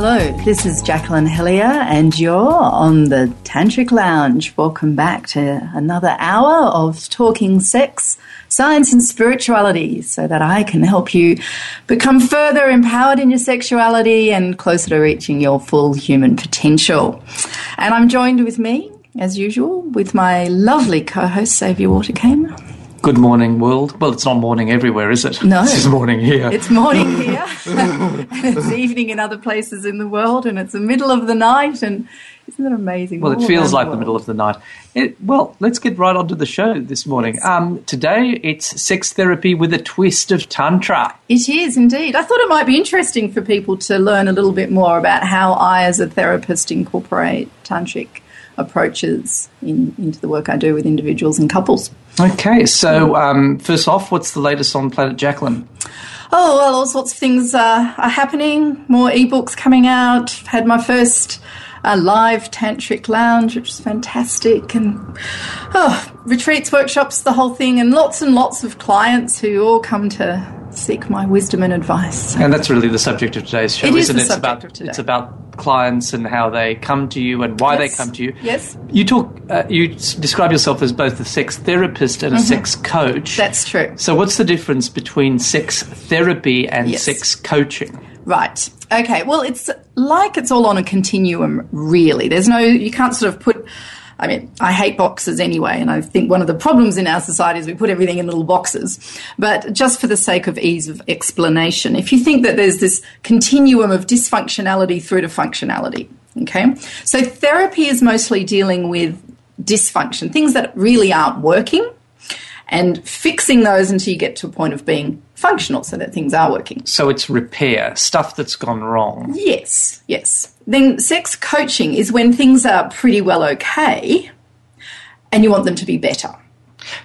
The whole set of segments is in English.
Hello, this is Jacqueline Hellyer, and you're on the Tantric Lounge. Welcome back to another hour of talking sex, science, and spirituality so that I can help you become further empowered in your sexuality and closer to reaching your full human potential. And I'm joined with me, as usual, with my lovely co host, Xavier Waterkeyn. Good morning, world. Well, it's not morning everywhere, is it? No. It's morning here. It's morning here, it's evening in other places in the world, and it's the middle of the night, and isn't that amazing? well, it feels like the world. middle of the night. It, well, let's get right onto the show this morning. Um, today, it's sex therapy with a twist of Tantra. It is indeed. I thought it might be interesting for people to learn a little bit more about how I, as a therapist, incorporate tantric approaches in, into the work I do with individuals and couples. Okay, so um, first off, what's the latest on Planet Jacqueline? Oh, well, all sorts of things uh, are happening. More ebooks coming out. Had my first uh, live tantric lounge, which is fantastic, and oh, retreats, workshops, the whole thing, and lots and lots of clients who all come to seek my wisdom and advice. And that's really the subject of today's show, It is isn't the it? It's about it's about clients and how they come to you and why Yes. they come to you. Yes. You talk. Uh, you describe yourself as both a sex therapist and a sex coach. Mm-hmm. That's true. So, what's the difference between sex therapy and Yes. sex coaching? Right. Okay. Well, it's like it's all on a continuum, really. There's no, you can't sort of put, I mean, I hate boxes anyway, and I think one of the problems in our society is we put everything in little boxes. But just for the sake of ease of explanation, if you think that there's this continuum of dysfunctionality through to functionality, okay? So therapy is mostly dealing with dysfunction, things that really aren't working and fixing those until you get to a point of being functional so that things are working. So, it's repair stuff that's gone wrong. Yes, yes. Then sex coaching is when things are pretty well okay and you want them to be better.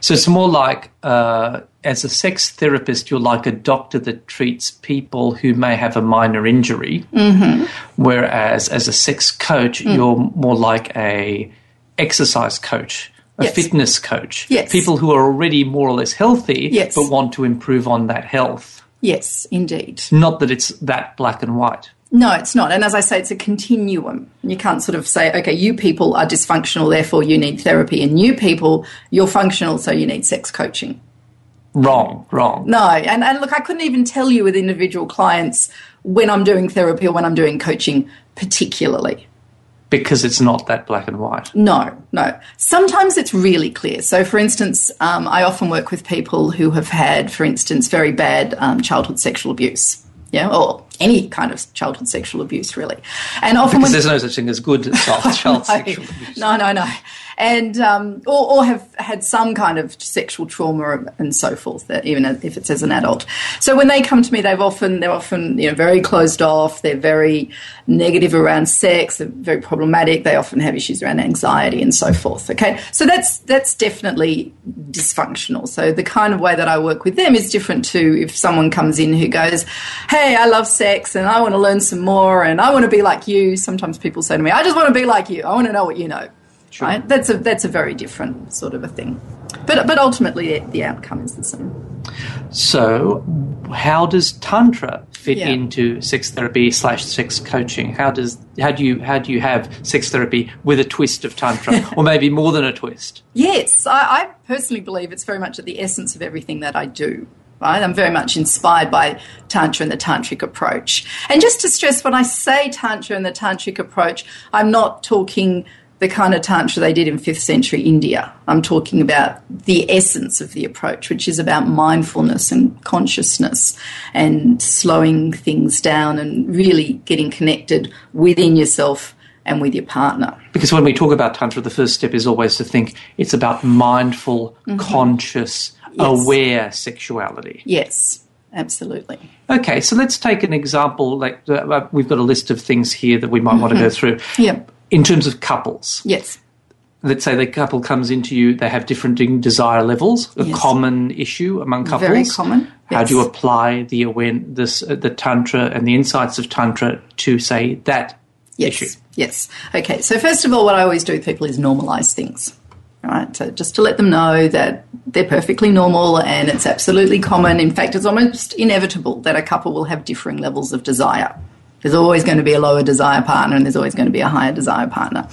So, it's more like uh, as a sex therapist, you're like a doctor that treats people who may have a minor injury, Mm-hmm. whereas as a sex coach, Mm. you're more like a exercise coach. A Yes. fitness coach. Yes. People who are already more or less healthy, Yes. but want to improve on that health. Yes, indeed. Not that it's that black and white. No, it's not. And as I say, it's a continuum. You can't sort of say, okay, you people are dysfunctional, therefore you need therapy, and you people, you're functional, so you need sex coaching. Wrong, wrong. No, and, and look, I couldn't even tell you with individual clients when I'm doing therapy or when I'm doing coaching, particularly. Because it's not that black and white. No, no. Sometimes it's really clear. So, for instance, um, I often work with people who have had, for instance, very bad um, childhood sexual abuse. Yeah, or any kind of childhood sexual abuse, really. And often Because when there's no such thing as good child, child sexual abuse. no, no, no. And um, or, or have had some kind of sexual trauma and so forth. That even if it's as an adult. So when they come to me, they've often they're often you know very closed off. They're very negative around sex. They're very problematic. They often have issues around anxiety and so forth. Okay, so that's that's definitely dysfunctional. So the kind of way that I work with them is different to if someone comes in who goes, "Hey, I love sex and I want to learn some more and I want to be like you." Sometimes people say to me, "I just want to be like you. I want to know what you know." Right? That's a that's a very different sort of a thing. But but ultimately the outcome is the same. So, how does tantra fit Yeah. into sex therapy slash sex coaching? How does how do you how do you have sex therapy with a twist of tantra, or maybe more than a twist? Yes, I, I personally believe it's very much at the essence of everything that I do. Right? I'm very much inspired by Tantra and the Tantric approach. And just to stress, when I say Tantra and the Tantric approach, I'm not talking the kind of Tantra they did in 5th century India. I'm talking about the essence of the approach, which is about mindfulness and consciousness and slowing things down and really getting connected within yourself and with your partner. Because when we talk about tantra, the first step is always to think it's about mindful, conscious, Mm-hmm. Yes. aware sexuality. Yes, absolutely. Okay, so let's take an example. Like uh, we've got a list of things here that we might want to go through. Yep. In terms of couples, Yes. let's say the couple comes into you, they have different desire levels, a Yes. common issue among couples. Very common, How yes. do you apply the aware, this, uh, the tantra and the insights of tantra to say that Yes. issue? Yes. Okay. So first of all, what I always do with people is normalize things. Right. So just to let them know that they're perfectly normal and it's absolutely common. In fact, it's almost inevitable that a couple will have differing levels of desire. There's always going to be a lower desire partner and there's always going to be a higher desire partner.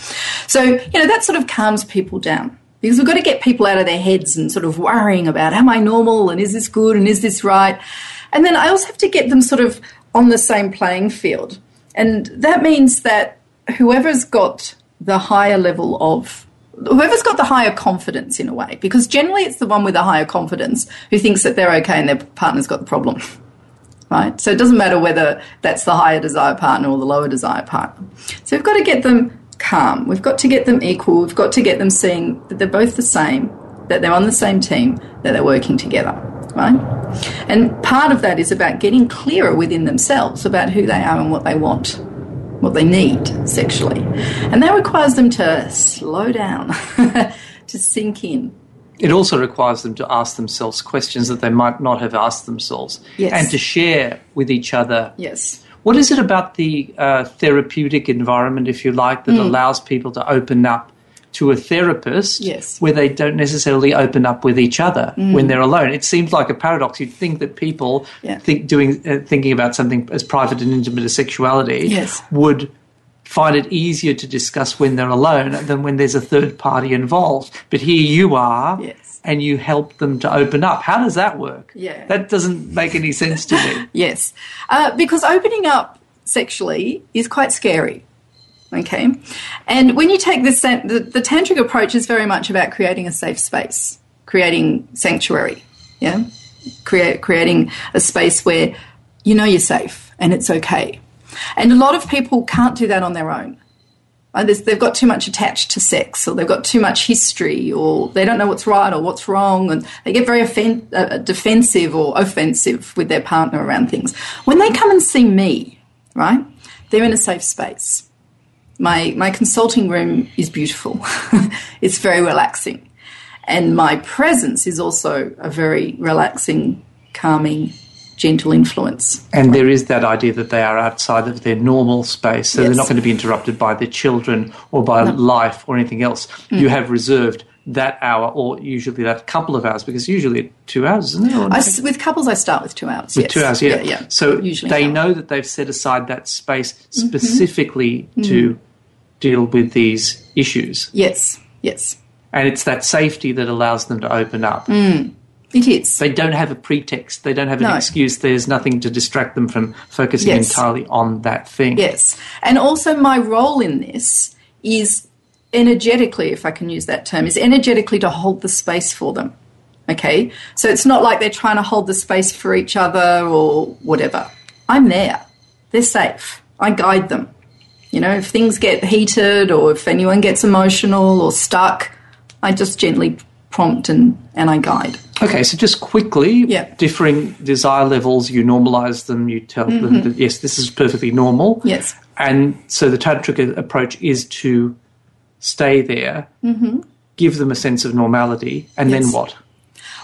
So, you know, that sort of calms people down because we've got to get people out of their heads and sort of worrying about am I normal and is this good and is this right? And then I also have to get them sort of on the same playing field. And that means that whoever's got the higher level of whoever's got the higher confidence in a way, because generally it's the one with the higher confidence who thinks that they're okay and their partner's got the problem. Right? So it doesn't matter whether that's the higher desire partner or the lower desire partner. So we've got to get them calm. We've got to get them equal. We've got to get them seeing that they're both the same, that they're on the same team, that they're working together. Right? And part of that is about getting clearer within themselves about who they are and what they want what they need sexually. And that requires them to slow down, to sink in. It also requires them to ask themselves questions that they might not have asked themselves Yes. and to share with each other. Yes. What is it about the uh, therapeutic environment, if you like, that allows people to open up to a therapist Yes. where they don't necessarily open up with each other when they're alone? It seems like a paradox. You'd think that people Yeah. think doing uh, thinking about something as private and intimate as sexuality Yes. would find it easier to discuss when they're alone than when there's a third party involved. But here you are, Yes. and you help them to open up. How does that work? Yeah. That doesn't make any sense to me. Yes. Uh, because opening up sexually is quite scary. Okay. And when you take this, the, the tantric approach is very much about creating a safe space, creating sanctuary. Yeah. Create, creating a space where you know you're safe and it's okay. And a lot of people can't do that on their own. Uh, They've got too much attached to sex, or they've got too much history, or they don't know what's right or what's wrong, and they get very offen- uh, defensive or offensive with their partner around things. When they come and see me, right, they're in a safe space. My my consulting room is beautiful. it's very relaxing, and my presence is also a very relaxing, calming, gentle influence. And there is that idea that they are outside of their normal space, so they're not going to be interrupted by their children or by life or anything else. Mm. You have reserved that hour, or usually that couple of hours, because usually two hours, isn't it? I with couples, I start with two hours. with yes. two hours, yeah. yeah, yeah. So Usually they know that they've set aside that space Mm-hmm. specifically to deal with these issues. Yes, yes, And it's that safety that allows them to open up. Mm, it is. They don't have a pretext. They don't have an No. excuse. There's nothing to distract them from focusing Yes. entirely on that thing. Yes. And also, my role in this is energetically, if I can use that term, is energetically to hold the space for them. Okay? So it's not like they're trying to hold the space for each other or whatever. I'm there. They're safe. I guide them. You know, if things get heated or if anyone gets emotional or stuck, I just gently prompt and, and I guide. Okay, so just quickly, Yeah. differing desire levels, you normalize them, you tell them that, yes, this is perfectly normal. Mm-hmm. Yes. And so the tantric approach is to stay there, give them a sense of normality, and then Mm-hmm. What?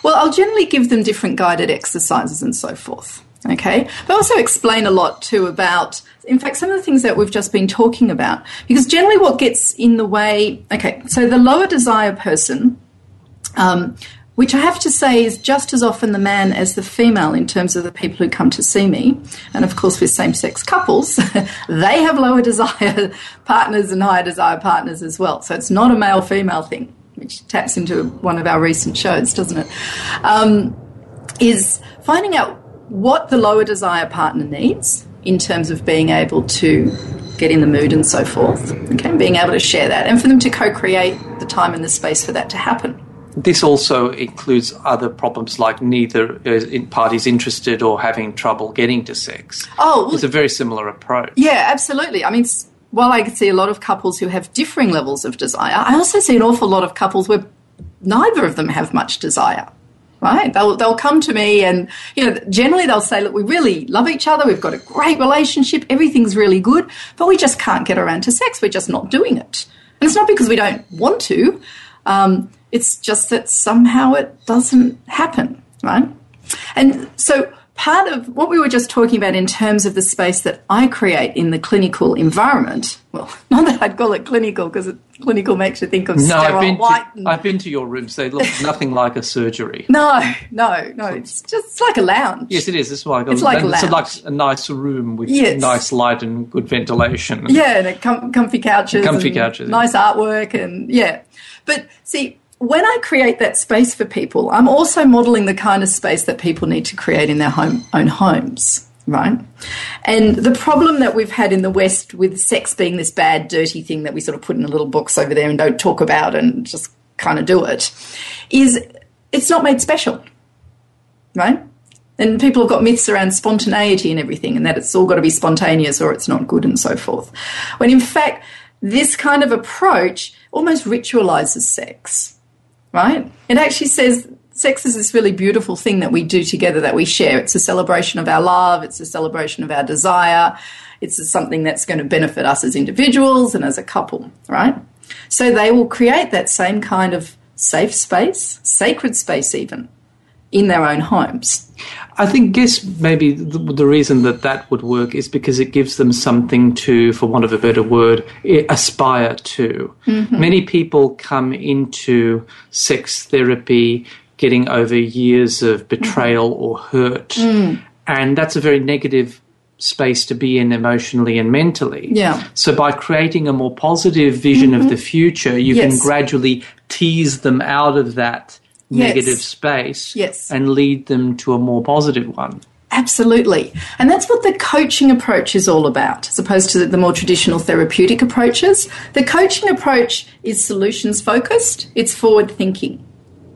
Well, I'll generally give them different guided exercises and so forth. Okay. But also explain a lot too about, in fact, some of the things that we've just been talking about. Because generally what gets in the way, okay, so the lower desire person, um, which I have to say is just as often the man as the female in terms of the people who come to see me. And of course, with same sex couples, they have lower desire partners and higher desire partners as well. So it's not a male female thing, which taps into one of our recent shows, doesn't it? Um, is finding out what the lower desire partner needs in terms of being able to get in the mood and so forth. Okay, and being able to share that and for them to co create the time and the space for that to happen. This also includes other problems like neither in- interested or having trouble getting to sex. Oh, well, It's a very similar approach. Yeah, absolutely. I mean, while I see a lot of couples who have differing levels of desire, I also see an awful lot of couples where neither of them have much desire. Right? They'll they'll come to me and you know generally they'll say, look, we really love each other, we've got a great relationship, everything's really good, but we just can't get around to sex. We're just not doing it, and it's not because we don't want to. Um, it's just that somehow it doesn't happen, right? And so part of what we were just talking about in terms of the space that I create in the clinical environment, well, not that I'd call it clinical because clinical makes you think of No, sterile I've been, white. to, and- I've been to your rooms. They look nothing like a surgery. no, no, no. It's just it's like a lounge. Yes, it is. It's like a, It's like a lounge. it's like a nice room with Yes. nice light and good ventilation. Yeah, and a com- comfy couches, Comfy and couches, nice artwork, and yeah. But see, when I create that space for people, I'm also modeling the kind of space that people need to create in their home, own homes, right? And the problem that we've had in the West with sex being this bad, dirty thing that we sort of put in a little box over there and don't talk about and just kind of do it, is it's not made special, right? And people have got myths around spontaneity and everything, and that it's all got to be spontaneous or it's not good and so forth. When in fact, this kind of approach almost ritualizes sex, right? It actually says sex is this really beautiful thing that we do together that we share. It's a celebration of our love, it's a celebration of our desire, it's something that's going to benefit us as individuals and as a couple, right? So they will create that same kind of safe space, sacred space even, in their own homes. I think, guess maybe the, the reason that that would work is because it gives them something to, for want of a better word, aspire to. Mm-hmm. Many people come into sex therapy getting over years of betrayal mm-hmm. or hurt, mm. and that's a very negative space to be in emotionally and mentally. Yeah. So by creating a more positive vision of mm-hmm. the future, you can gradually tease them out of that Yes. negative space Yes. and lead them to a more positive one. Absolutely. And that's what the coaching approach is all about, as opposed to the more traditional therapeutic approaches. The coaching approach is solutions focused, it's forward thinking,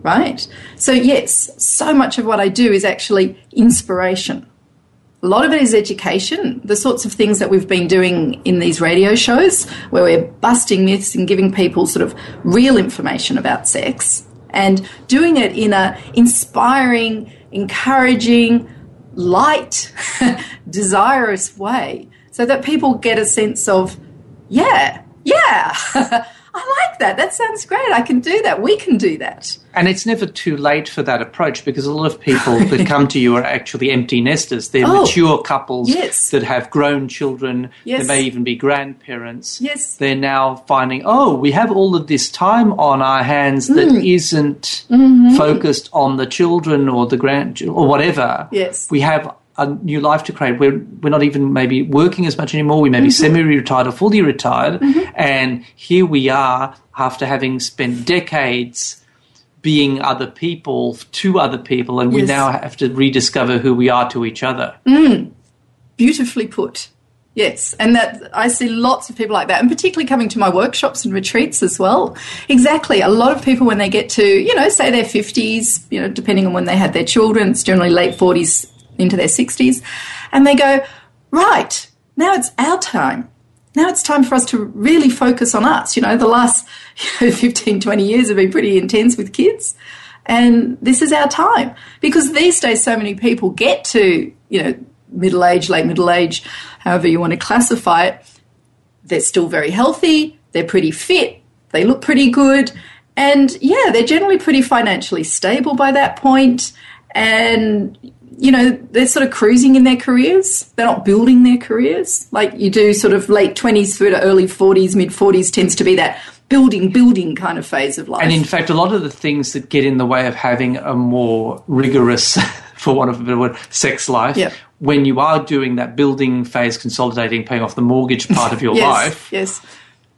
right? So, yes, so much of what I do is actually inspiration. A lot of it is education, the sorts of things that we've been doing in these radio shows, where we're busting myths and giving people sort of real information about sex and doing it in a inspiring, encouraging, light, desirous way so that people get a sense of, yeah, yeah, I like that. That sounds great. I can do that. We can do that. And it's never too late for that approach because a lot of people that come to you are actually empty nesters. They're Oh, mature couples yes. that have grown children. Yes. They may even be grandparents. Yes. They're now finding, oh, we have all of this time on our hands that Mm. isn't Mm-hmm. focused on the children or the grand or whatever. Yes. We have a new life to create. We're we're not even maybe working as much anymore. We may be Mm-hmm. semi-retired or fully retired, and here we are after having spent decades being other people to other people, and we now have to rediscover who we are to each other. Beautifully put. Yes, and that I see lots of people like that, and particularly coming to my workshops and retreats as well. Exactly, a lot of people when they get to you know say their fifties, you know depending on when they had their children, it's generally late forties into their sixties, and they go right now it's our time. Now it's time for us to really focus on us. You know, the last you know, 15, 20 years have been pretty intense with kids. And this is our time. Because these days, so many people get to, you know, middle age, late middle age, however you want to classify it. They're still very healthy. They're pretty fit. They look pretty good. And yeah, they're generally pretty financially stable by that point. And, you know, they're sort of cruising in their careers. They're not building their careers. Like you do sort of late 20s through to early 40s, mid 40s tends to be that building, building kind of phase of life. And in fact, a lot of the things that get in the way of having a more rigorous, for want of a better word, sex life, Yep. when you are doing that building phase, consolidating, paying off the mortgage part of your yes, life, yes.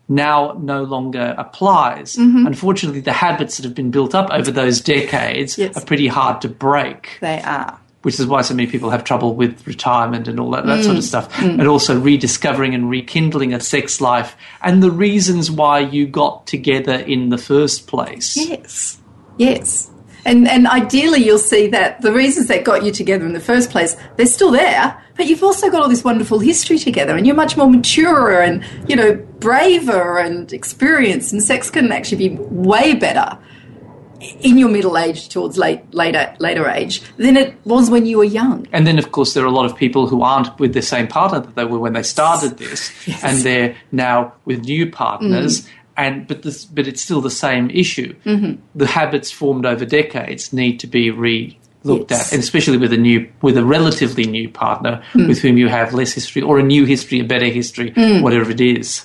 now no longer applies. Mm-hmm. Unfortunately, the habits that have been built up over those decades Yes. are pretty hard to break. They are. Which is why so many people have trouble with retirement and all that, that Mm. sort of stuff. And also rediscovering and rekindling a sex life and the reasons why you got together in the first place. Yes, yes. And, and ideally, you'll see that the reasons that got you together in the first place, they're still there, but you've also got all this wonderful history together, and you're much more mature and, you know, braver and experienced, and sex can actually be way better in your middle age towards late, later, later age than it was when you were young. And then, of course, there are a lot of people who aren't with the same partner that they were when they started this, Yes. and they're now with new partners. Mm. And but this, but it's still the same issue. Mm-hmm. The habits formed over decades need to be re looked Yes. at, and especially with a new, with a relatively new partner mm. with whom you have less history or a new history, a better history, mm. whatever it is.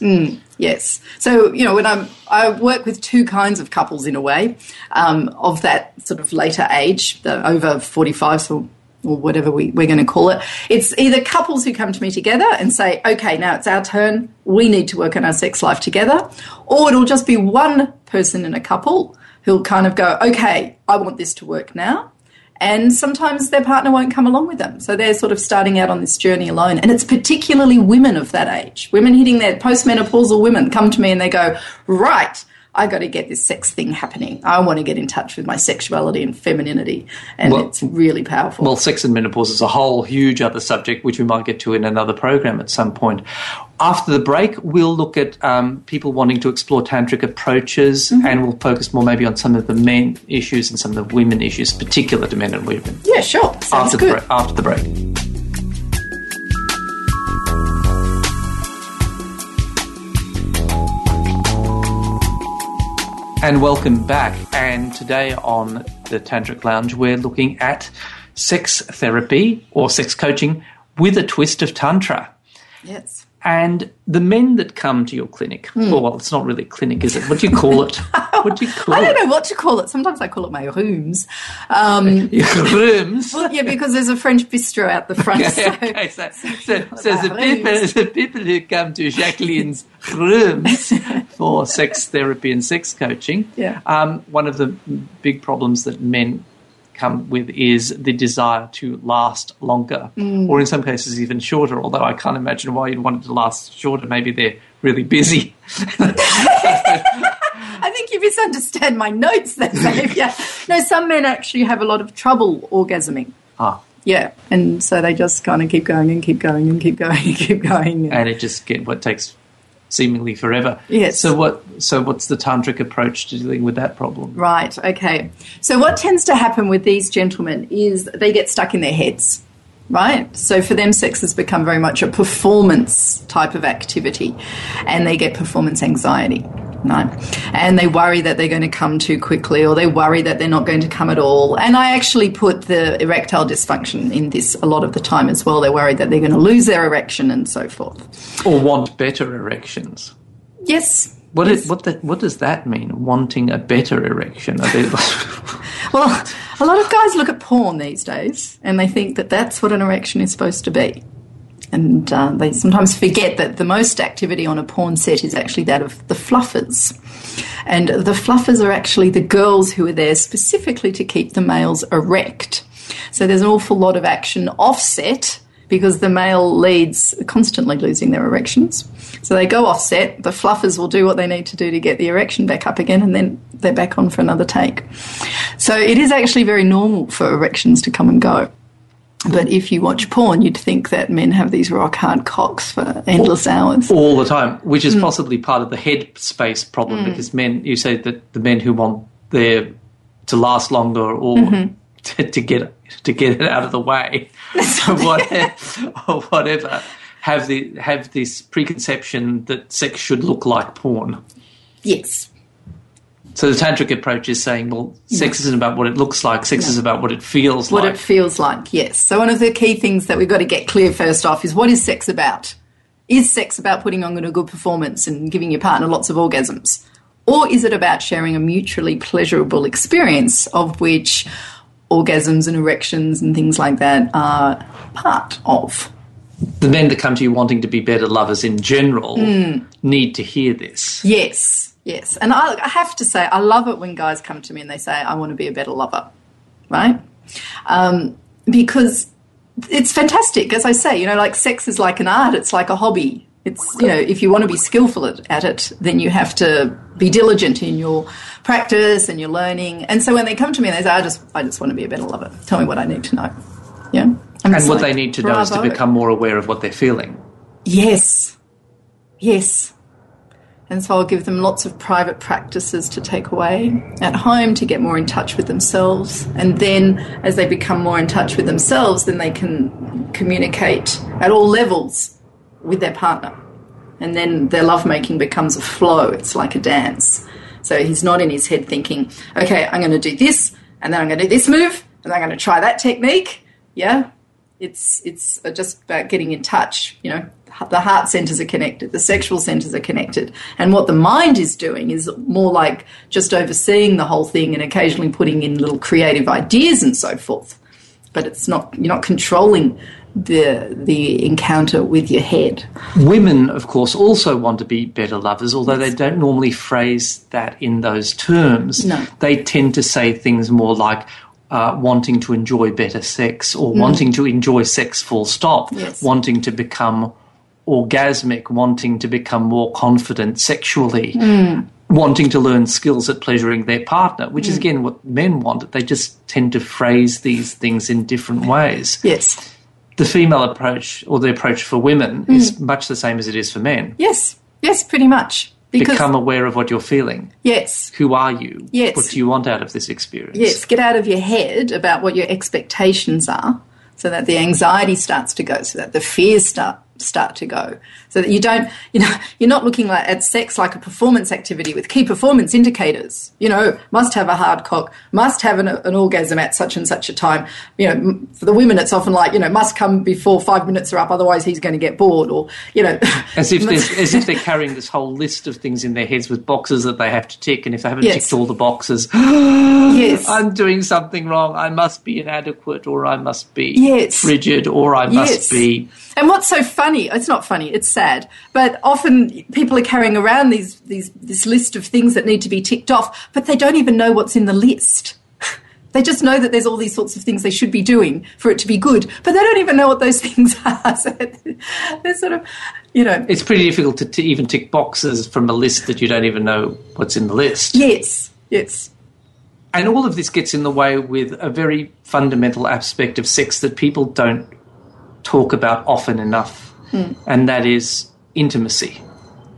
Yes. So, you know, when I'm, I work with two kinds of couples in a way um, of that sort of later age, the over 45, so, or whatever we, we're going to call it. It's either couples who come to me together and say, okay, now it's our turn. We need to work on our sex life together. Or it'll just be one person in a couple who'll kind of go, okay, I want this to work now. And sometimes their partner won't come along with them. So they're sort of starting out on this journey alone. And it's particularly women of that age. Women hitting their postmenopausal women come to me and they go, right, I got to get this sex thing happening. I want to get in touch with my sexuality and femininity. And Well- it's really powerful. Well, sex and menopause is a whole huge other subject, which we might get to in another program at some point. After the break, we'll look at um, people wanting to explore tantric approaches, and we'll focus more maybe on some of the men issues and some of the women issues, particular to men and women. yeah, sure. Sounds after the good. break, after the break. And welcome back. And today on the Tantric Lounge, we're looking at sex therapy or sex coaching with a twist of Tantra. Yes. And the men that come to your clinic, or well, it's not really a clinic, is it? What do you call it? what do you call I don't it? know what to call it. Sometimes I call it my rooms. Um, Your rooms. yeah, because there's a French bistro out the front. So. okay, so, so, so the, people, the people who come to Jacqueline's rooms for sex therapy and sex coaching, Yeah. um, one of the big problems that men come with is the desire to last longer, Mm. or in some cases even shorter. Although I can't imagine why you'd want it to last shorter. Maybe they're really busy. I think you misunderstand my notes there, Xavier. no, some men actually have a lot of trouble orgasming. ah, Yeah, and so they just kind of keep going and keep going and keep going and keep going. and it just get what takes seemingly forever. Yes. So what? So what's the tantric approach to dealing with that problem? Right, okay. So, what tends to happen with these gentlemen is they get stuck in their heads, right? So, for them, sex has become very much a performance type of activity, and they get performance anxiety. Right? And they worry that they're going to come too quickly, or they worry that they're not going to come at all. And I actually put the erectile dysfunction in this a lot of the time as well. They're worried that they're going to lose their erection and so forth. Or want better erections? Yes, What is, what the, what does that mean? Wanting a better erection? Well, a lot of guys look at porn these days and they think that that's what an erection is supposed to be. And uh, they sometimes forget that the most activity on a porn set is actually that of the fluffers. And the fluffers are actually the girls who are there specifically to keep the males erect. So there's an awful lot of action offset because the male leads are constantly losing their erections. So they go offset, the fluffers will do what they need to do to get the erection back up again, and then they're back on for another take. So it is actually very normal for erections to come and go. But if you watch porn, you'd think that men have these rock hard cocks for endless hours. all the time, which is possibly part of the head space problem because men, you say that the men who want their to last longer or Mm-hmm. to, to get to get it out of the way, or whatever, or whatever, have the have this preconception that sex should look like porn. Yes. So the tantric approach is saying, well, sex isn't about what it looks like. Sex is about what it feels What like. What it feels like, yes. So one of the key things that we've got to get clear first off is what is sex about? Is sex about putting on a good performance and giving your partner lots of orgasms? Or is it about sharing a mutually pleasurable experience of which orgasms and erections and things like that are part of? the men that come to you wanting to be better lovers in general Hmm. need to hear this. Yes, yes. And I, I have to say, I love it when guys come to me and they say, I want to be a better lover, right? Um, because it's fantastic. As I say, you know, like sex is like an art, it's like a hobby. It's, you know, if you want to be skillful at, at it, then you have to be diligent in your practice and your learning. And so when they come to me and they say, I just, I just want to be a better lover, tell me what I need to know. Yeah. I'm And what like, they need to know is to become more aware of what they're feeling. Yes. Yes. And so I'll give them lots of private practices to take away at home to get more in touch with themselves. And then as they become more in touch with themselves, then they can communicate at all levels with their partner. And then their lovemaking becomes a flow. It's like a dance. So he's not in his head thinking, okay, I'm going to do this, and then I'm going to do this move, and they're going to try that technique. Yeah, it's it's just about getting in touch. You know, the heart centers are connected, the sexual centers are connected, and what the mind is doing is more like just overseeing the whole thing and occasionally putting in little creative ideas and so forth. But it's not you're not controlling the the encounter with your head. Women, of course, also want to be better lovers, although they don't normally phrase that in those terms. No. They tend to say things more like uh, wanting to enjoy better sex or wanting to enjoy sex full stop, Yes. wanting to become orgasmic, wanting to become more confident sexually. Hmm. Wanting to learn skills at pleasuring their partner, which is hmm. again what men want. They just tend to phrase these things in different ways Yes, the female approach or the approach for women hmm. is much the same as it is for men. yes, yes, pretty much. Because Become aware of what you're feeling. yes, Who are you? Yes. What do you want out of this experience? Yes, get out of your head about what your expectations are so that the anxiety starts to go, so that the fears start start to go. So that you don't, you know, you're not looking like, at sex like a performance activity with key performance indicators. You know, must have a hard cock, must have an, an orgasm at such and such a time. You know, for the women, it's often like, you know, must come before five minutes are up, otherwise he's going to get bored, or you know, As if, there's- as if they're carrying this whole list of things in their heads with boxes that they have to tick, and if they haven't Yes. ticked all the boxes, yes, I'm doing something wrong. I must be inadequate, or I must be Yes. frigid, or I must Yes. be. And what's so funny, it's not funny, it's sad, but often people are carrying around these, these, this list of things that need to be ticked off, but they don't even know what's in the list. They just know that there's all these sorts of things they should be doing for it to be good, but they don't even know what those things are. So they're sort of, you know, It's pretty difficult to t- even tick boxes from a list that you don't even know what's in the list. yes, yes, And all of this gets in the way with a very fundamental aspect of sex that people don't talk about often enough, Hmm. and that is intimacy.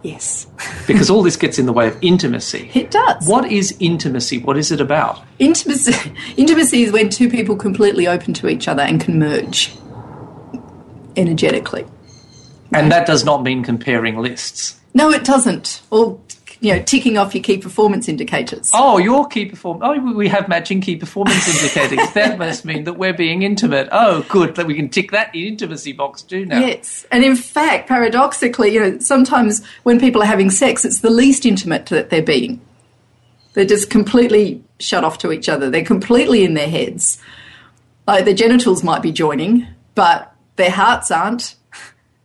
yes. Because all this gets in the way of intimacy. It does. What is intimacy? What is it about? Intimacy, intimacy is when two people completely open to each other and can merge energetically. And that does not mean comparing lists. No, it doesn't. Or, you know, ticking off your key performance indicators. Oh, your key perform. Oh, we have matching key performance indicators. that must mean that we're being intimate. Oh, good. That we can tick that intimacy box too now. Yes. And in fact, paradoxically, you know, sometimes when people are having sex, it's the least intimate that they're being. They're just completely shut off to each other. They're completely in their heads. Like their genitals might be joining, but their hearts aren't,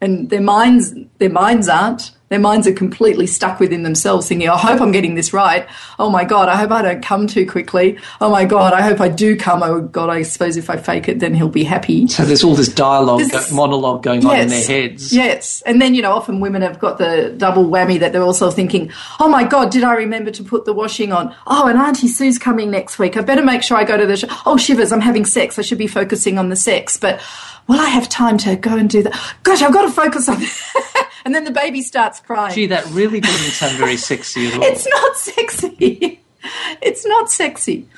and their minds their minds aren't. Their minds are completely stuck within themselves, thinking, "I hope I'm getting this right. Oh my god, I hope I don't come too quickly. Oh my god, I hope I do come. Oh god, I suppose if I fake it, then he'll be happy." So there's all this dialogue, This- monologue going on in their heads. Yes. And then, you know, often women have got the double whammy that they're also thinking, oh my God, did I remember to put the washing on? Oh, and Auntie Sue's coming next week. I better make sure I go to the show. Oh, shivers, I'm having sex. I should be focusing on the sex. But will I have time to go and do that? Gosh, I've got to focus on And then the baby starts crying. Gee, that really doesn't sound very sexy at all. it's not sexy. it's not sexy.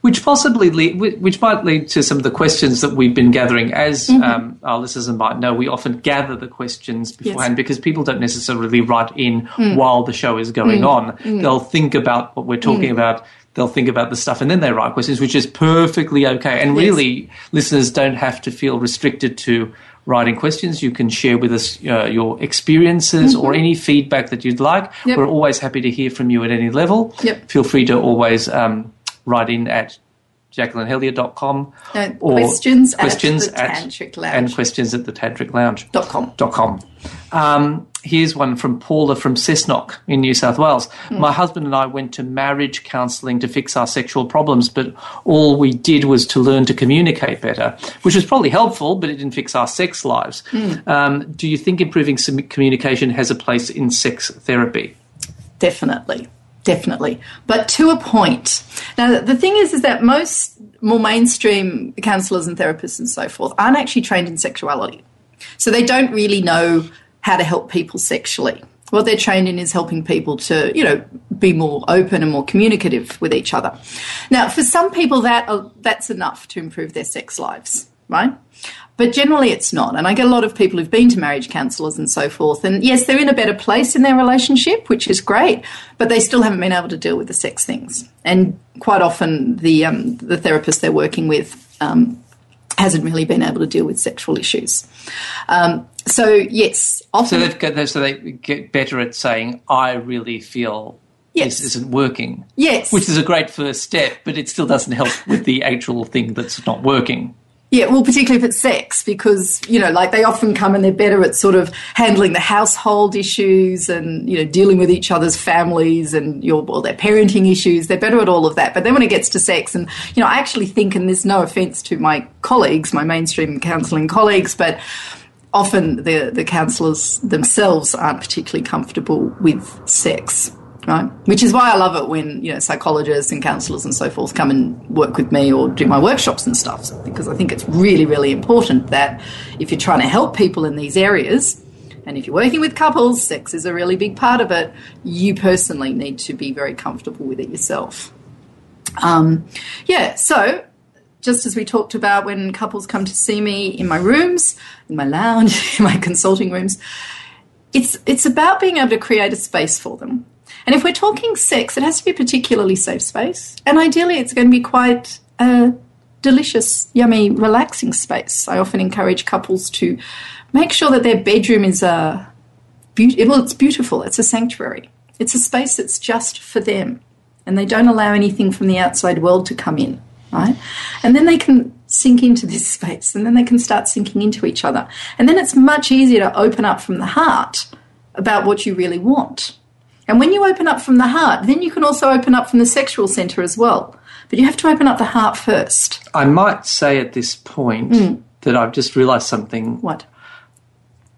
which possibly lead, which might lead to some of the questions that we've been gathering. As Mm-hmm. um, our listeners might know, we often gather the questions beforehand because people don't necessarily write in Mm. while the show is going on. They'll think about what we're Mm. talking about. They'll think about the stuff and then they write questions, which is perfectly okay. And Yes. really, listeners don't have to feel restricted to writing questions. You can share with us uh, your experiences or any feedback that you'd like. Mm-hmm. Yep. We're always happy to hear from you at any level. Yep. Feel free to always um, write in at jacquelinehellyer.com Uh, questions at the Tantric Lounge. and questions at the tantric lounge Dot com. dot com. Um, here's one from Paula from Cessnock in New South Wales. Hmm. My husband and I went to marriage counselling to fix our sexual problems, but all we did was to learn to communicate better, which was probably helpful, but it didn't fix our sex lives. Hmm. Um, do you think improving communication has a place in sex therapy? Definitely. Definitely. But to a point. Now, the thing is, is that most more mainstream counsellors and therapists and so forth aren't actually trained in sexuality. So they don't really know how to help people sexually. What they're trained in is helping people to, you know, be more open and more communicative with each other. Now, for some people, that uh, that's enough to improve their sex lives. Right? But generally, it's not. And I get a lot of people who've been to marriage counsellors and so forth. And yes, they're in a better place in their relationship, which is great, but they still haven't been able to deal with the sex things. And quite often, the um, the therapist they're working with um, hasn't really been able to deal with sexual issues. Um, so yes, often So they've got, so they get better at saying, "I really feel Yes. this isn't working," yes, which is a great first step, but it still doesn't help with the actual thing that's not working. Yeah, well, particularly if it's sex, because, you know, like they often come and they're better at sort of handling the household issues and, you know, dealing with each other's families and your, well, their parenting issues. They're better at all of that. But then when it gets to sex, and, you know, I actually think, and there's no offense to my colleagues, my mainstream counselling colleagues, but often the, the counsellors themselves aren't particularly comfortable with sex. Right, which is why I love it when you know psychologists and counsellors and so forth come and work with me or do my workshops and stuff. Because I think it's really, really important that if you're trying to help people in these areas, and if you're working with couples, sex is a really big part of it. You personally need to be very comfortable with it yourself. Um, yeah, so just as we talked about when couples come to see me in my rooms, in my lounge, in my consulting rooms, it's it's about being able to create a space for them. And if we're talking sex, it has to be a particularly safe space, and ideally, it's going to be quite a delicious, yummy, relaxing space. I often encourage couples to make sure that their bedroom is a beauty. Well, it's beautiful. It's a sanctuary. It's a space that's just for them, and they don't allow anything from the outside world to come in. Right, and then they can sink into this space, and then they can start sinking into each other, and then it's much easier to open up from the heart about what you really want. And when you open up from the heart, then you can also open up from the sexual center as well. But you have to open up the heart first. I might say at this point hmm. that I've just realised something. What?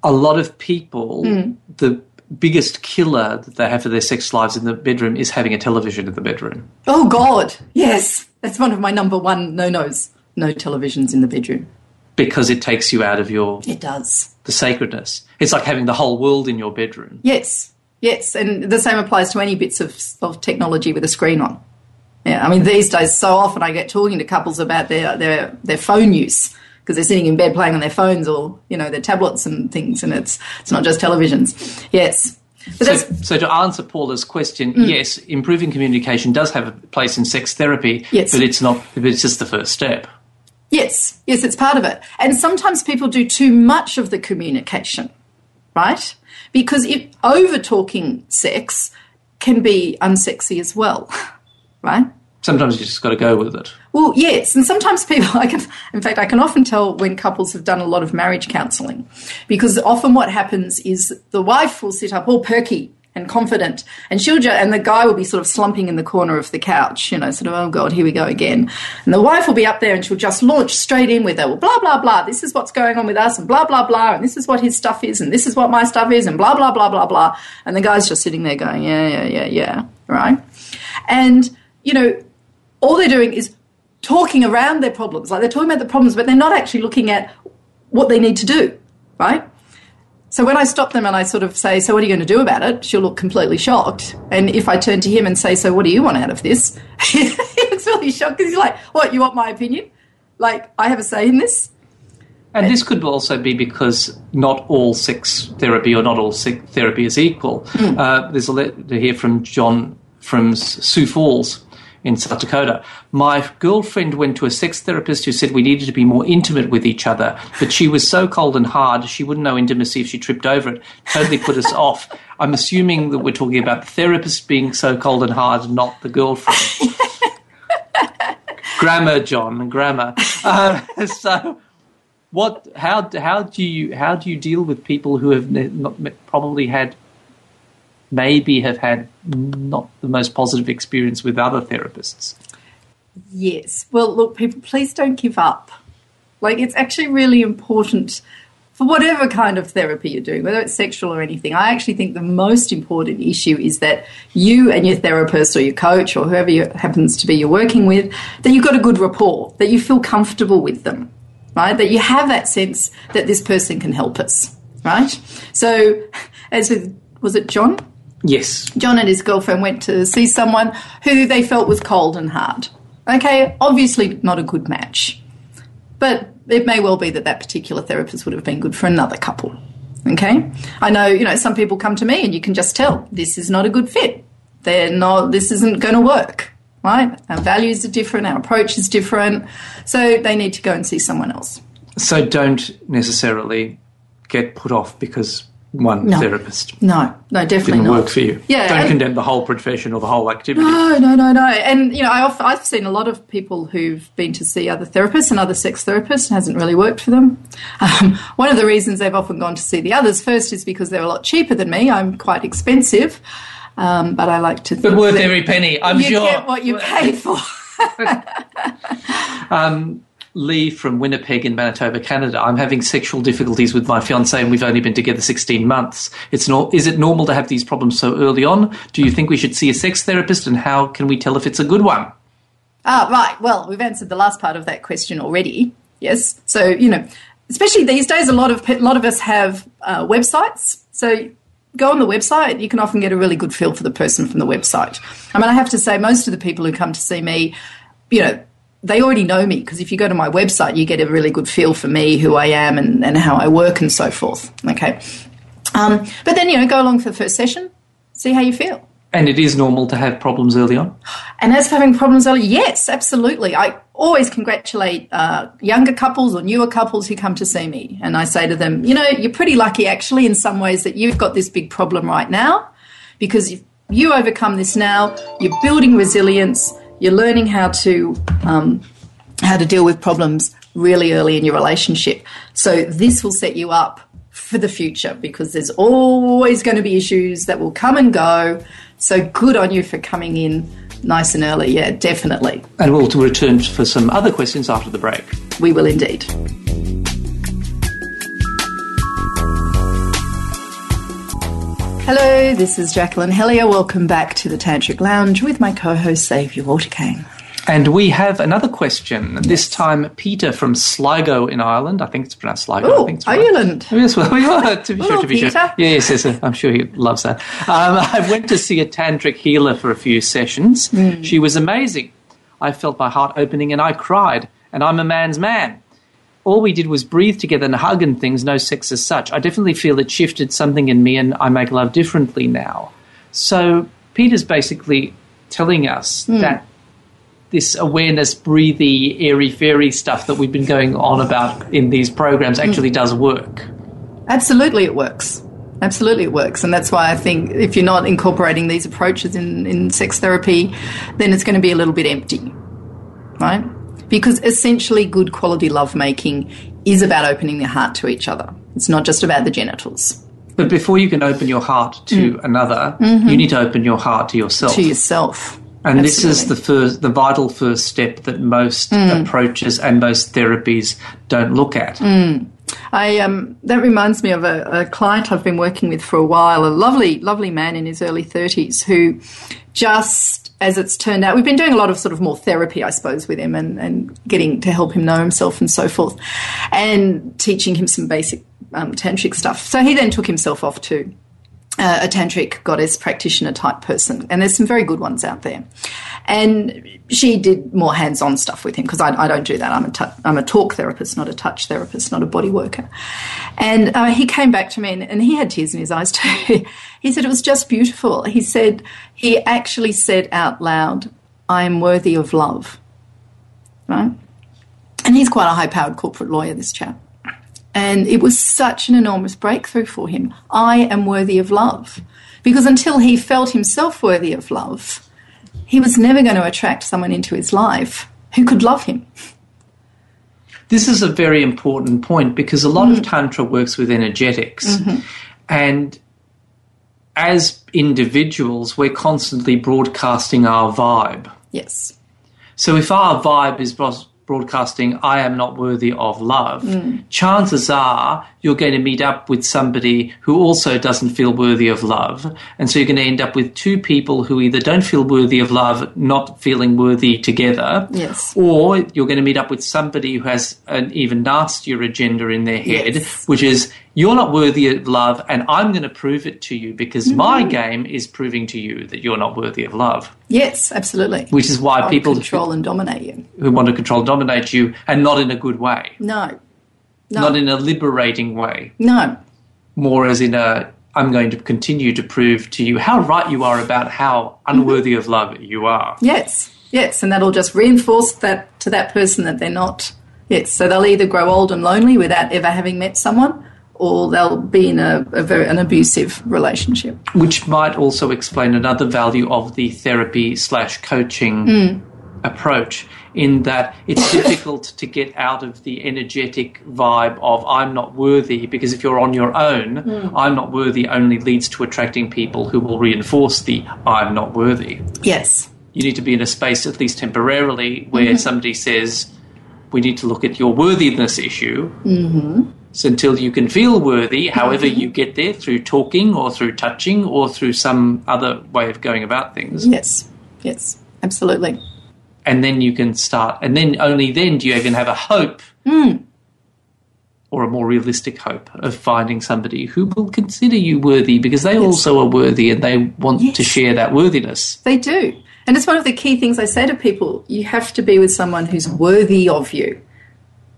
A lot of people, hmm. the biggest killer that they have for their sex lives in the bedroom is having a television in the bedroom. Oh, God. Yes. That's one of my number one no nos. No televisions in the bedroom. because it takes you out of your It does. the sacredness. It's like having the whole world in your bedroom. Yes. Yes. And the same applies to any bits of, of technology with a screen on. Yeah. I mean, these days, so often I get talking to couples about their, their, their phone use because they're sitting in bed playing on their phones or, you know, their tablets and things. And it's, it's not just televisions. Yes. So, so to answer Paula's question, mm. yes, improving communication does have a place in sex therapy, Yes. but it's not. But it's just the first step. Yes, yes, it's part of it. And sometimes people do too much of the communication, right? Because if over talking sex can be unsexy as well, right? Sometimes you just got to go with it. Well, yes, and sometimes people, I can, in fact, I can often tell when couples have done a lot of marriage counselling, because often what happens is the wife will sit up all perky and confident, and she'll just, and the guy will be sort of slumping in the corner of the couch, you know, sort of, oh God, here we go again. And the wife will be up there and she'll just launch straight in with her, well, blah, blah, blah, this is what's going on with us, and blah, blah, blah, and this is what his stuff is, and this is what my stuff is, and blah, blah, blah, blah, blah. And the guy's just sitting there going, yeah, yeah, yeah, yeah, right? And, you know, all they're doing is talking around their problems. Like they're talking about the problems, but they're not actually looking at what they need to do, right? So when I stop them and I sort of say, So what are you going to do about it? She'll look completely shocked. And if I turn to him and say, So what do you want out of this? he looks really shocked because he's like, What, you want my opinion? Like, I have a say in this? And this could also be because not all sex therapy or not all sex therapy is equal. Uh, there's a letter here from John from Sioux Falls in South Dakota. My girlfriend went to a sex therapist who said we needed to be more intimate with each other, but she was so cold and hard she wouldn't know intimacy if she tripped over it. Totally put us off. I'm assuming that we're talking about the therapist being so cold and hard, not the girlfriend. grammar, John, grammar. Uh, so what how how do you how do you deal with people who have ne- not, probably had maybe have had not the most positive experience with other therapists Yes. Well, look, people, please don't give up. Like, it's actually really important for whatever kind of therapy you're doing, whether it's sexual or anything. I actually think the most important issue is that you and your therapist or your coach or whoever you, happens to be you're working with, that you've got a good rapport, that you feel comfortable with them, right? That you have that sense that this person can help us, right? So, as with, was it John? Yes John and his girlfriend went to see someone who they felt was cold and hard. Okay, obviously not a good match. But it may well be that that particular therapist would have been good for another couple. Okay? I know, you know, some people come to me and you can just tell this is not a good fit. They're not, this isn't going to work, right? Our values are different, our approach is different. So they need to go and see someone else. So don't necessarily get put off because one No. therapist No, no, definitely didn't not. work for you. Yeah, Don't condemn the whole profession or the whole activity. No, no, no, no. And you know, I often, I've seen a lot of people who've been to see other therapists and other sex therapists and hasn't really worked for them. Um, one of the reasons they've often gone to see the others first is because they're a lot cheaper than me. I'm quite expensive, um, but I like to. But think worth that every penny, I'm you sure. get what you pay for. Lee from Winnipeg in Manitoba, Canada. I'm having sexual difficulties with my fiance and we've only been together 16 months. It's is it normal to have these problems so early on? Do you think we should see a sex therapist and how can we tell if it's a good one? Ah, right. Well, we've answered the last part of that question already. Yes. So you know, especially these days, a lot of a lot of us have uh, websites. So go on the website. You can often get a really good feel for the person from the website. I mean, I have to say, most of the people who come to see me, you know. They already know me because if you go to my website, you get a really good feel for me, who I am, and, and how I work, and so forth. Okay, um, but then you know, go along for the first session, see how you feel. And it is normal to have problems early on. And as for having problems early, yes, absolutely. I always congratulate uh, younger couples or newer couples who come to see me. And I say to them, you know, you're pretty lucky actually in some ways that you've got this big problem right now because if you overcome this now, you're building resilience, you're learning how to. Um, how to deal with problems really early in your relationship. So this will set you up for the future because there's always going to be issues that will come and go. So good on you for coming in nice and early. Yeah, definitely. And we'll return for some other questions after the break. We will indeed. Hello, this is Jacqueline Hellyer. Welcome back to the Tantric Lounge with my co-host Xavier Waterkeyn. And we have another question. This time, Peter from Sligo in Ireland. I think it's pronounced Sligo. I Oh, think it's right. Ireland. Yes, well, we are, to be sure, to be sure. Peter. Yes, yes, I'm sure he loves that. Um, I went to see a tantric healer for a few sessions. Hmm. She was amazing. I felt my heart opening and I cried. And I'm a man's man. All we did was breathe together and hug and things, no sex as such. I definitely feel it shifted something in me and I make love differently now. So Peter's basically telling us Hmm. that this awareness, breathy, airy fairy stuff that we've been going on about in these programs actually does work. Absolutely, it works. Absolutely, it works. And that's why I think if you're not incorporating these approaches in, in sex therapy, then it's going to be a little bit empty, right? Because essentially, good quality lovemaking is about opening the heart to each other. It's not just about the genitals. But before you can open your heart to mm. another, mm-hmm. you need to open your heart to yourself. To yourself. and this is the first, the vital first step that most mm. approaches and most therapies don't look at. Mm. I um, that reminds me of a, a client I've been working with for a while, a lovely, lovely man in his early thirties who just as it's turned out, we've been doing a lot of sort of more therapy, I suppose, with him and, and getting to help him know himself and so forth, and teaching him some basic um, tantric stuff. So he then took himself off to uh, a tantric goddess practitioner type person, and there's some very good ones out there. And she did more hands-on stuff with him because I, I don't do that. I'm a tou- I'm a talk therapist, not a touch therapist, not a body worker. And uh, he came back to me, and, and he had tears in his eyes too. he said it was just beautiful. He said he actually said out loud, "I am worthy of love." Right, and he's quite a high-powered corporate lawyer. This chap. And it was such an enormous breakthrough for him. I am worthy of love. Because until he felt himself worthy of love, he was never going to attract someone into his life who could love him. This is a very important point because a lot of mm-hmm. Tantra works with energetics. Mm-hmm. And as individuals, we're constantly broadcasting our vibe. Yes. So if our vibe is broadcasting, I am not worthy of love, mm. chances are you're going to meet up with somebody who also doesn't feel worthy of love. And so you're going to end up with two people who either don't feel worthy of love, not feeling worthy together. Yes. Or you're going to meet up with somebody who has an even nastier agenda in their head, Yes. which is, you're not worthy of love, and I'm going to prove it to you because Mm-hmm. my game is proving to you that you're not worthy of love. Yes, absolutely. Which is why I'll people control and dominate you. who want to control, and dominate you, and not in a good way, No. No. not in a liberating way, no. more as in a I'm going to continue to prove to you how right you are about how unworthy of love you are. Yes. Yes. And that'll just reinforce that to that person that they're not. Yes. So they'll either grow old and lonely without ever having met someone, or they'll be in a, a very an abusive relationship. Which might also explain another value of the therapy slash coaching mm. Approach, in that it's difficult to get out of the energetic vibe of I'm not worthy, because if you're on your own, hmm. I'm not worthy only leads to attracting people who will reinforce the I'm not worthy. Yes. you need to be in a space, at least temporarily, where mm-hmm. somebody says, we need to look at your worthiness issue. Mm-hmm. So until you can feel worthy, however mm-hmm. you get there, through talking or through touching or through some other way of going about things. Yes. Yes. Absolutely. And then you can start, and then only then do you even have a hope. Hmm. Or a more realistic hope of finding somebody who will consider you worthy because they also are worthy and they want to share that worthiness. They do. And it's one of the key things I say to people you have to be with someone who's worthy of you.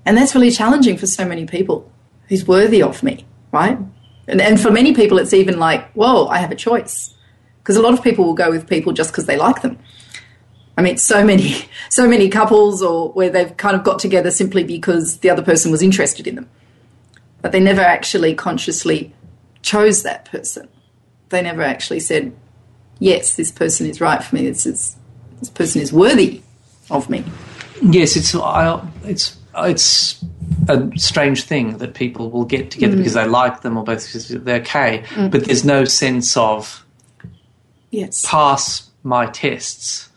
And that's really challenging for so many people who's worthy of me, right? And, and for many people, it's even like, whoa, I have a choice. Because a lot of people will go with people just because they like them. I mean, so many, so many couples or where they've kind of got together simply because the other person was interested in them. But they never actually consciously chose that person. They never actually said, yes, this person is right for me. This is this person is worthy of me. Yes, it's I, it's it's a strange thing that people will get together mm. because they like them or both because they're okay, mm. but there's no sense of Yes, pass my tests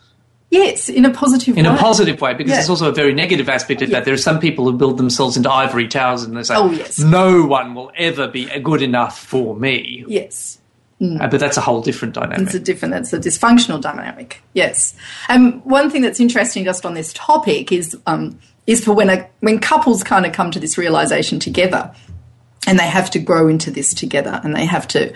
yes, in a positive in way. In a positive way because Yeah. there's also a very negative aspect of that. There are some people who build themselves into ivory towers and they say, Oh, yes. no one will ever be good enough for me." yes, Uh, but that's a whole different dynamic. it's a different. That's a dysfunctional dynamic. Yes, and one thing that's interesting just on this topic is um, is for when a when couples kind of come to this realization together. And they have to grow into this together, and they have to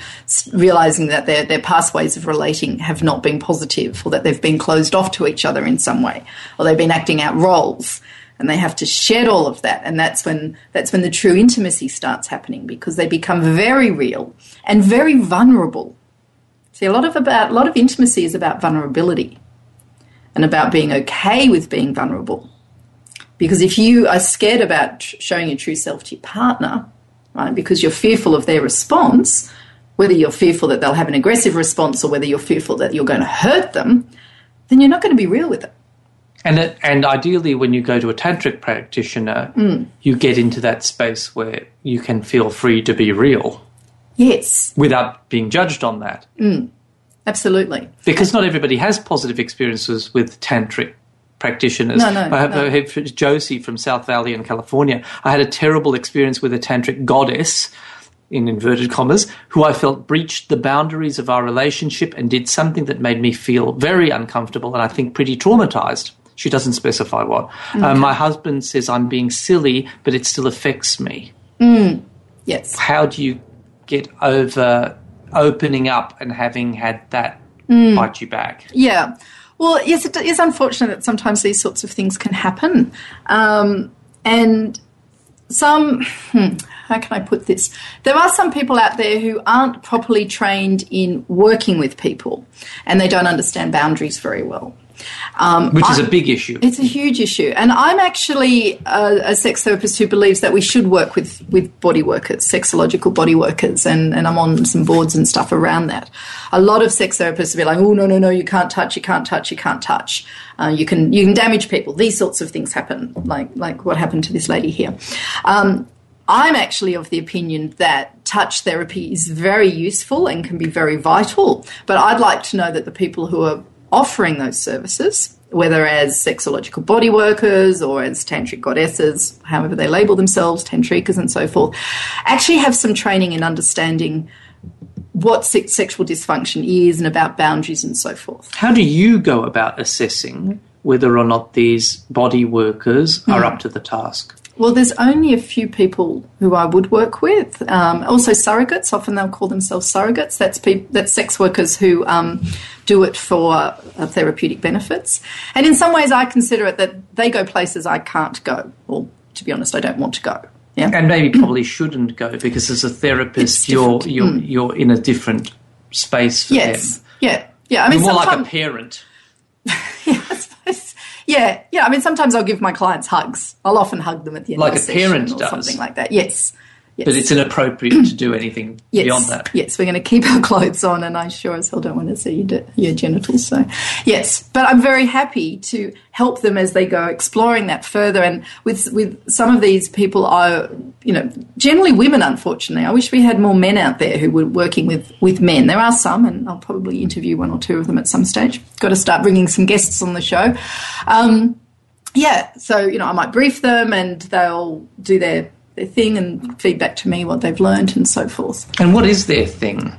realizing that their their past ways of relating have not been positive, or that they've been closed off to each other in some way, or they've been acting out roles, and they have to shed all of that, and that's when that's when the true intimacy starts happening because they become very real and very vulnerable. See, a lot of about a lot of intimacy is about vulnerability, and about being okay with being vulnerable. Because if you are scared about showing your true self to your partner, right, because you're fearful of their response, whether you're fearful that they'll have an aggressive response or whether you're fearful that you're going to hurt them, then you're not going to be real with it. And it, and ideally, when you go to a tantric practitioner, mm. you get into that space where you can feel free to be real Yes, without being judged on that. Mm. absolutely. Because not everybody has positive experiences with tantric practitioners. No, no, I have no. I Josie from South Valley in California. I had a terrible experience with a tantric goddess. In inverted commas, who I felt breached the boundaries of our relationship and did something that made me feel very uncomfortable and I think pretty traumatized. She doesn't specify what. Uh, my husband says I'm being silly, but it still affects me. Yes. How do you get over opening up and having had that bite you back? Yeah. Well, yes, it is unfortunate that sometimes these sorts of things can happen. Um, and some, hmm, how can I put this? There are some people out there who aren't properly trained in working with people and they don't understand boundaries very well. Um, Which is I- a big issue. It's a huge issue, and I'm actually a, a sex therapist who believes that we should work with with body workers, sexological body workers, and, and I'm on some boards and stuff around that. A lot of sex therapists will be like, "Oh no, no, no, you can't touch, you can't touch, you can't touch. Uh, you can you can damage people. These sorts of things happen, like like what happened to this lady here." Um, I'm actually of the opinion that touch therapy is very useful and can be very vital, but I'd like to know that the people who are offering those services whether as sexological body workers or as tantric goddesses, however they label themselves, tantrikas and so forth, actually have some training in understanding what sex- sexual dysfunction is and about boundaries and so forth. How do you go about assessing whether or not these body workers are up to the task? Well, there's only a few people who I would work with. Um, also, surrogates. Often they'll call themselves surrogates. That's peop that's sex workers who um, do it for uh, therapeutic benefits. And in some ways, I consider it that they go places I can't go. or to be honest, I don't want to go. Yeah. And maybe probably shouldn't go because as a therapist, you're you're you're in a different space for Yes. them. Yeah. Yeah. I mean, You're more like a parent. yeah, I suppose. Yeah, yeah. I mean, sometimes I'll give my clients hugs. I'll often hug them at the end Like of a parent or does. something like that. Yes, yes. But it's inappropriate to do anything yes. beyond that. Yes, we're going to keep our clothes on, and I sure as hell don't want to see your, your genitals. So, yes, but I'm very happy to help them as they go exploring that further. And with with some of these people, are you know generally women. Unfortunately, I wish we had more men out there who were working with with men. There are some, and I'll probably interview one or two of them at some stage. Got to start bringing some guests on the show. Um, yeah, so you know, I might brief them, and they'll do their their thing and feedback to me what they've learned and so forth. And what is their thing?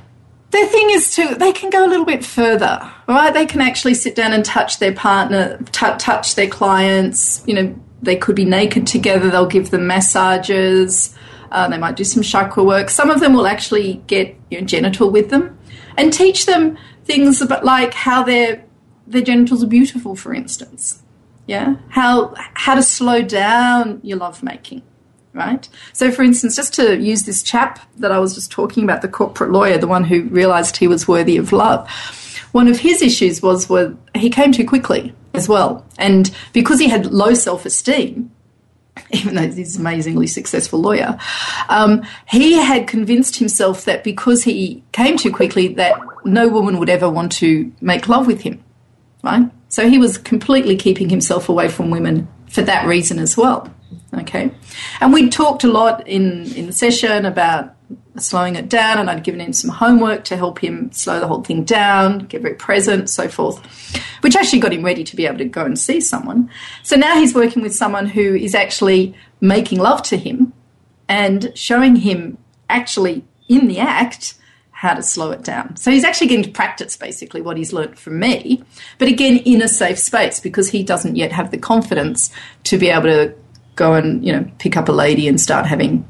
Their thing is to they can go a little bit further, right? They can actually sit down and touch their partner, t- touch their clients. You know, they could be naked together. They'll give them massages. Uh, they might do some chakra work. Some of them will actually get you know, genital with them and teach them things about like how their their genitals are beautiful, for instance. Yeah, how how to slow down your lovemaking right? So, for instance, just to use this chap that I was just talking about, the corporate lawyer, the one who realised he was worthy of love, one of his issues was well, he came too quickly as well. And because he had low self esteem, even though he's an amazingly successful lawyer, um, he had convinced himself that because he came too quickly, that no woman would ever want to make love with him, right? So he was completely keeping himself away from women for that reason as well. Okay, and we talked a lot in in the session about slowing it down, and I'd given him some homework to help him slow the whole thing down, get very present, so forth, which actually got him ready to be able to go and see someone. So now he's working with someone who is actually making love to him and showing him actually in the act how to slow it down. So he's actually getting to practice basically what he's learnt from me, but again in a safe space because he doesn't yet have the confidence to be able to go and you know pick up a lady and start having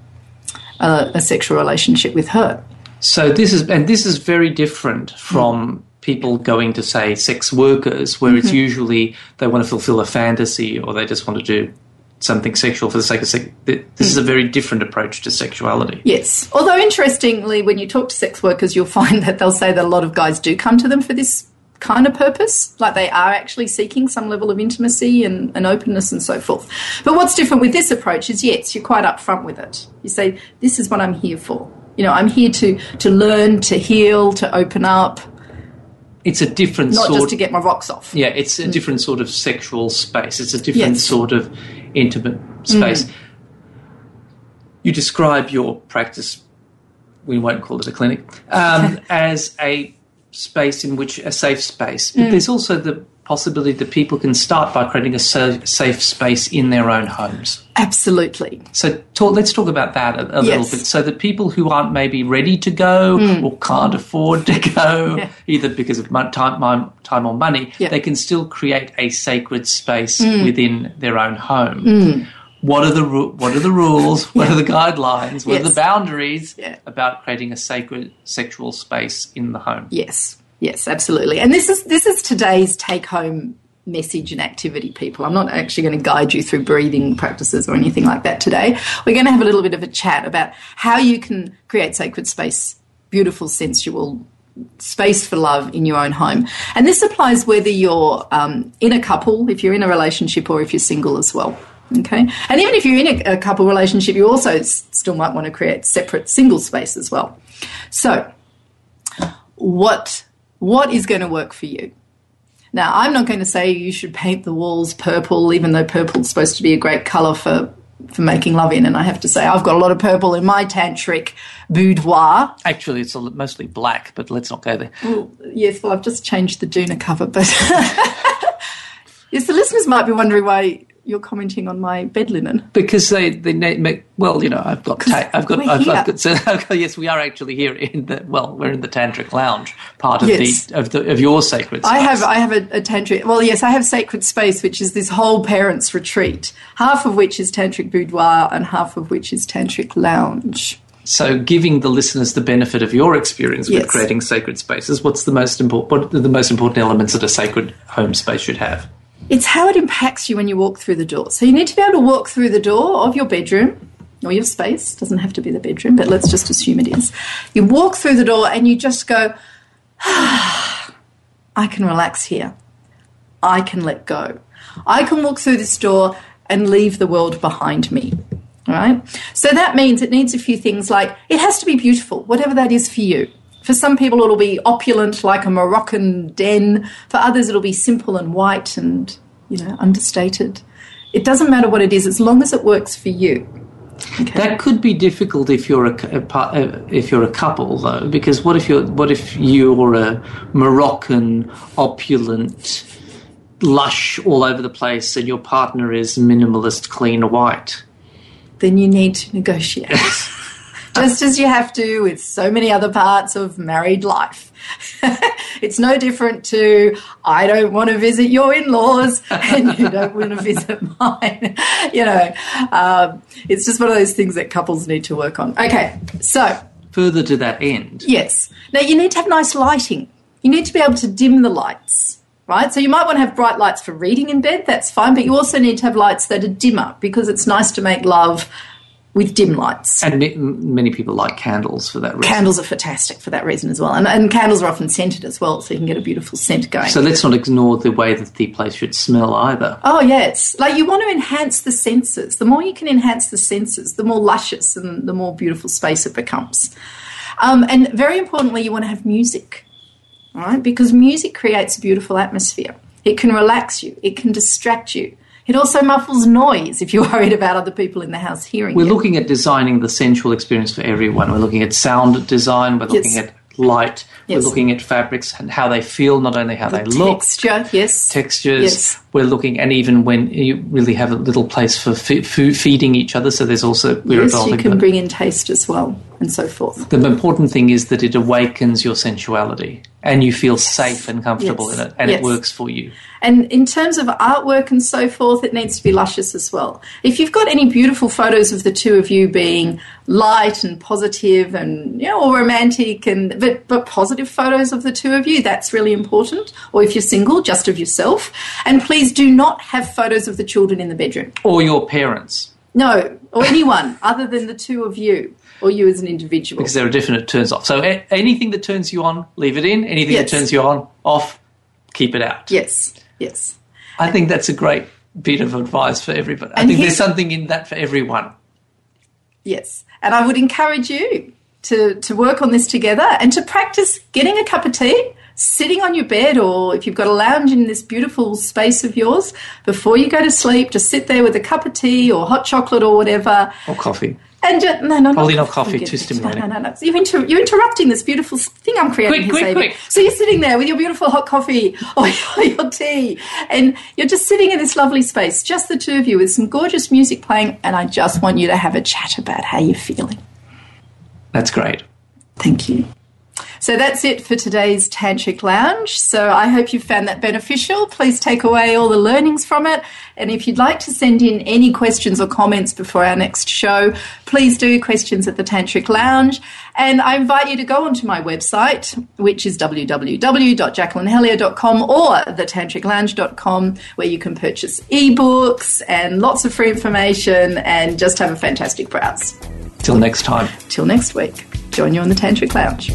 a, a sexual relationship with her. So this is and this is very different from mm. people going to say sex workers, where it's mm-hmm. usually they want to fulfill a fantasy or they just want to do something sexual for the sake of sex. This is a mm. very different approach to sexuality. Yes. Although interestingly, when you talk to sex workers, you'll find that they'll say that a lot of guys do come to them for this kind of purpose. Like they are actually seeking some level of intimacy and, and openness and so forth. But what's different with this approach is yes, you're quite upfront with it. You say, this is what I'm here for. You know, I'm here to, to learn, to heal, to open up, It's a different not sort. just to get my rocks off. yeah, it's a different sort of sexual space. It's a different Yes. sort of intimate space. You describe your practice, we won't call it a clinic, um, as a space in which a safe space. But mm. there's also the possibility that people can start by creating a safe space in their own homes. Absolutely. So talk, let's talk about that a, a little bit. So that people who aren't maybe ready to go mm. or can't afford to go, Yeah. either because of time, time or money, Yeah. they can still create a sacred space Mm. within their own home. Mm. What are the what are the rules? What are the guidelines? What are the boundaries Yeah. about creating a sacred sexual space in the home? Yes, yes, absolutely. And this is this is today's take home message and activity, people. I'm not actually going to guide you through breathing practices or anything like that today. We're going to have a little bit of a chat about how you can create sacred space, beautiful, sensual space for love in your own home. And this applies whether you're um, in a couple, if you're in a relationship, or if you're single as well. Okay, and even if you're in a, a couple relationship, you also s- still might want to create separate single space as well. So, what what is going to work for you. Now, I'm not going to say you should paint the walls purple, even though purple's supposed to be a great colour for, for making love in. And I have to say, I've got a lot of purple in my tantric boudoir. Actually, it's a, mostly black, but let's not go there. Well, yes, well, I've just changed the doona cover, but Yes, the listeners might be wondering why you're commenting on my bed linen. because they they make well, you know, I've got ta- I've got I've. I've got so yes, we are actually here in the well, we're in the tantric lounge part of Yes. the of the of your sacred. space. I have I have a, a tantric. Well, yes, I have sacred space, which is this whole parents' retreat, half of which is tantric boudoir and half of which is tantric lounge. So, giving the listeners the benefit of your experience with Yes. creating sacred spaces, what's the most important? What are the most important elements that a sacred home space should have? It's how it impacts you when you walk through the door. So you need to be able to walk through the door of your bedroom or your space. Doesn't have to be the bedroom, but let's just assume it is. You walk through the door and you just go, I can relax here. I can let go. I can walk through this door and leave the world behind me. All right? So that means it needs a few things like it has to be beautiful, whatever that is for you. For some people, it'll be opulent, like a Moroccan den. For others, it'll be simple and white and, you know, understated. It doesn't matter what it is, as long as it works for you. Okay. That could be difficult if you're a, a, uh, if you're a couple, though, because what if you're what if you're a Moroccan, opulent, lush, all over the place, and your partner is minimalist, clean, white? then you need to negotiate. Just as you have to with so many other parts of married life. it's no different to I don't want to visit your in laws and you don't want to visit mine. you know, um, it's just one of those things that couples need to work on. Okay, so Further to that end, Yes. Now you need to have nice lighting. You need to be able to dim the lights, right? So you might want to have bright lights for reading in bed, that's fine, but you also need to have lights that are dimmer because it's nice to make love with dim lights. and many people like candles for that reason. Candles are fantastic for that reason as well. And, and candles are often scented as well, so you can get a beautiful scent going. So let's not ignore the way that the place should smell either. Oh, yes. Like you want to enhance the senses. The more you can enhance the senses, the more luscious and the more beautiful space it becomes. Um, and very importantly, you want to have music, right? Because music creates a beautiful atmosphere. It can relax you, it can distract you. It also muffles noise if you're worried about other people in the house hearing We're you. looking at designing the sensual experience for everyone. We're looking at sound design, we're looking Yes. at light, Yes. we're looking at fabrics and how they feel, not only how they look, Texture, yes. textures. Yes. We're looking, and even when you really have a little place for fe- food, feeding each other, so there's also we're Yes, you can bring in taste as well, and so forth. the important thing is that it awakens your sensuality, and you feel safe and comfortable Yes. in it, and Yes. it works for you. And in terms of artwork and so forth, it needs to be luscious as well. If you've got any beautiful photos of the two of you being light and positive and you know, or romantic and but but positive photos of the two of you, that's really important. Or if you're single, just of yourself. And please do not have photos of the children in the bedroom. Or your parents, No, or anyone other than the two of you or you as an individual. because there are definite turns off. So a- anything that turns you on, leave it in. Anything Yes. that turns you on, off, keep it out. Yes, yes. I think that's a great bit of advice for everybody. I think there's something in that for everyone. Yes. And I would encourage you to, to work on this together and to practice getting a cup of tea, sitting on your bed, or if you've got a lounge in this beautiful space of yours, before you go to sleep, just sit there with a cup of tea or hot chocolate or whatever. Or coffee. And just, no, no, Probably not not coffee, too stimulating. No, no, no. no. You're, inter- you're interrupting this beautiful thing I'm creating Quick, quick, quick. So you're sitting there with your beautiful hot coffee or your, your tea, and you're just sitting in this lovely space, just the two of you, with some gorgeous music playing, and I just want you to have a chat about how you're feeling. That's great. Thank you. So that's it for today's Tantric Lounge. So I hope you found that beneficial. Please take away all the learnings from it. And if you'd like to send in any questions or comments before our next show, please do questions at the Tantric Lounge. And I invite you to go onto my website, which is www.jacquelinehellyer.com or thetantriclounge.com, where you can purchase ebooks and lots of free information and just have a fantastic browse. Till next time. Till next week, join you on the Tantric Lounge.